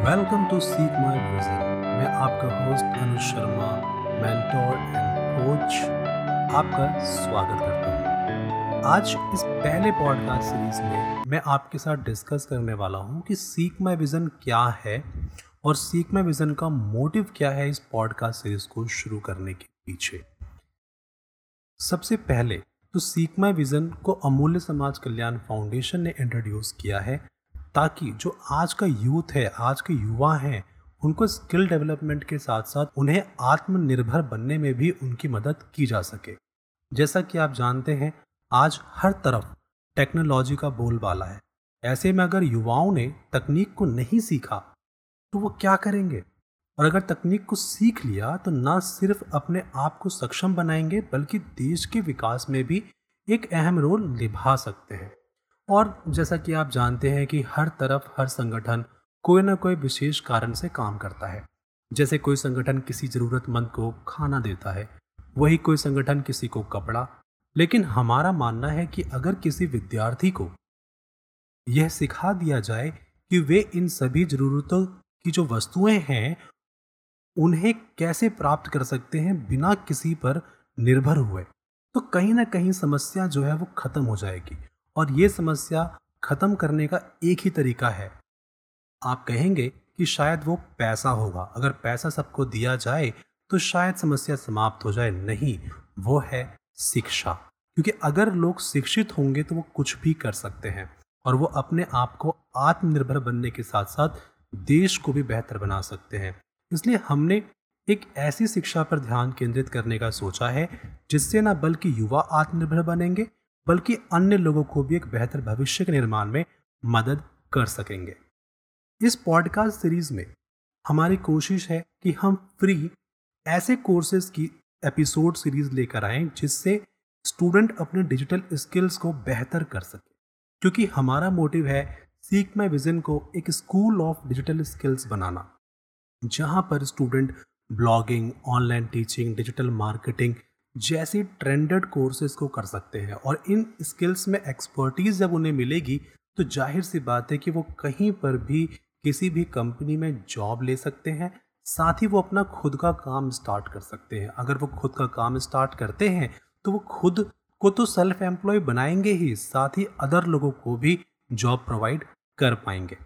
Welcome to seek my vision मैं आपका host Anuj Sharma mentor and coach आपका स्वागत करता हूँ। आज इस पहले पॉडकास्ट सीरीज़ में मैं आपके साथ डिस्कस करने वाला हूँ कि सीक माय विजन क्या है और सीक माय विजन का मोटिव क्या है इस पॉडकास्ट सीरीज़ को शुरू करने के पीछे। सबसे पहले तो सीक माय विजन को अमूल्य समाज कल्याण फाउंडेशन ने इंट्रोड्यूस किया है। ताकि जो आज का यूथ है, आज के युवा हैं, उनको स्किल डेवलपमेंट के साथ साथ उन्हें आत्मनिर्भर बनने में भी उनकी मदद की जा सके। जैसा कि आप जानते हैं, आज हर तरफ़ टेक्नोलॉजी का बोलबाला है। ऐसे में अगर युवाओं ने तकनीक को नहीं सीखा तो वो क्या करेंगे? और अगर तकनीक को सीख लिया तो ना सिर्फ़ अपने आप को सक्षम बनाएँगे, बल्कि देश के विकास में भी एक अहम रोल निभा सकते हैं। और जैसा कि आप जानते हैं कि हर तरफ़, हर संगठन कोई ना कोई विशेष कारण से काम करता है। जैसे कोई संगठन किसी ज़रूरतमंद को खाना देता है, वही कोई संगठन किसी को कपड़ा। लेकिन हमारा मानना है कि अगर किसी विद्यार्थी को यह सिखा दिया जाए कि वे इन सभी ज़रूरतों की जो वस्तुएँ हैं, उन्हें कैसे प्राप्त कर सकते हैं बिना किसी पर निर्भर हुए तो कहीं ना कहीं समस्या जो है वो खत्म हो जाएगी। और ये समस्या खत्म करने का एक ही तरीका है। आप कहेंगे कि शायद वो पैसा होगा। अगर पैसा सबको दिया जाए तो शायद समस्या समाप्त हो जाए। नहीं, वो है शिक्षा। क्योंकि अगर लोग शिक्षित होंगे तो वो कुछ भी कर सकते हैं। और वो अपने आप को आत्मनिर्भर बनने के साथ साथ देश को भी बेहतर बना सकते हैं। इसलिए हमने एक ऐसी शिक्षा पर ध्यान केंद्रित करने का सोचा है, जिससे ना बल्कि युवा आत्मनिर्भर बनेंगे बल्कि अन्य लोगों को भी एक बेहतर भविष्य के निर्माण में मदद कर सकेंगे। इस पॉडकास्ट सीरीज़ में हमारी कोशिश है कि हम फ्री ऐसे कोर्सेज की एपिसोड सीरीज़ लेकर आए जिससे स्टूडेंट अपने डिजिटल स्किल्स को बेहतर कर सके। क्योंकि हमारा मोटिव है सीख माई विजन को एक स्कूल ऑफ़ डिजिटल स्किल्स बनाना, जहाँ पर student blogging online teaching digital marketing जैसी ट्रेंडेड कोर्सेज को कर सकते हैं और इन स्किल्स में एक्सपर्टीज जब उन्हें मिलेगी तो ज़ाहिर सी बात है कि वो कहीं पर भी किसी भी कंपनी में जॉब ले सकते हैं, साथ ही वो अपना खुद का काम स्टार्ट कर सकते हैं। अगर वो खुद का काम स्टार्ट करते हैं तो वो खुद को तो सेल्फ एम्प्लॉय बनाएँगे ही, साथ ही अदर लोगों को भी जॉब प्रोवाइड कर पाएँगे।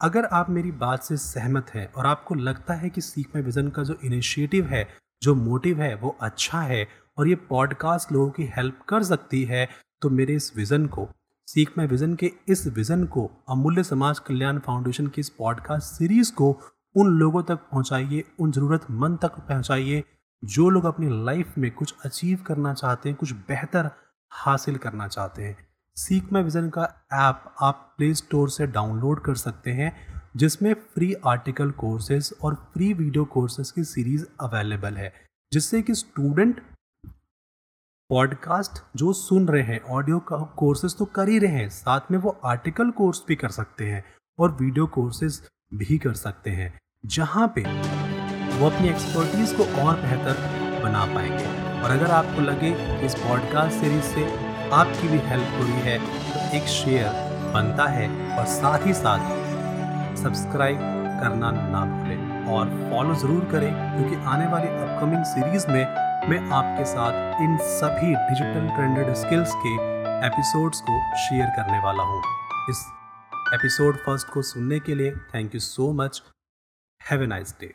अगर आप मेरी बात से सहमत हैं और आपको लगता है कि सीख में विज़न का जो इनिशिएटिव है जो मोटिव है, वो अच्छा है और ये पॉडकास्ट लोगों की हेल्प कर सकती है तो मेरे इस विज़न को, सीख में विज़न के इस विज़न को, अमूल्य समाज कल्याण फाउंडेशन की इस पॉडकास्ट सीरीज़ को उन लोगों तक पहुंचाइए, उन ज़रूरतमंद तक पहुंचाइए, जो लोग अपनी लाइफ में कुछ अचीव करना चाहते हैं, कुछ बेहतर हासिल करना चाहते हैं। सीख माई विज़न का ऐप आप प्ले स्टोर से डाउनलोड कर सकते हैं जिसमें फ्री आर्टिकल कोर्सेज और फ्री वीडियो कोर्सेज की सीरीज़ अवेलेबल है, जिससे कि स्टूडेंट पॉडकास्ट जो सुन रहे हैं ऑडियो कोर्सेज तो कर ही रहे हैं, साथ में वो आर्टिकल कोर्स भी कर सकते हैं और वीडियो कोर्सेज भी कर सकते हैं, जहाँ पे वो अपनी एक्सपर्टीज़ को और बेहतर बना पाएँगे। और अगर आपको लगे इस पॉडकास्ट सीरीज़ से आपकी भी हेल्प हो रही है तो एक शेयर बनता है और साथ ही साथ सब्सक्राइब करना ना भूलें और फॉलो ज़रूर करें, क्योंकि आने वाली अपकमिंग सीरीज़ में मैं आपके साथ इन सभी डिजिटल ट्रेंडेड स्किल्स के एपिसोड्स को शेयर करने वाला हूँ। इस एपिसोड फ़र्स्ट को सुनने के लिए thank you so much have a nice day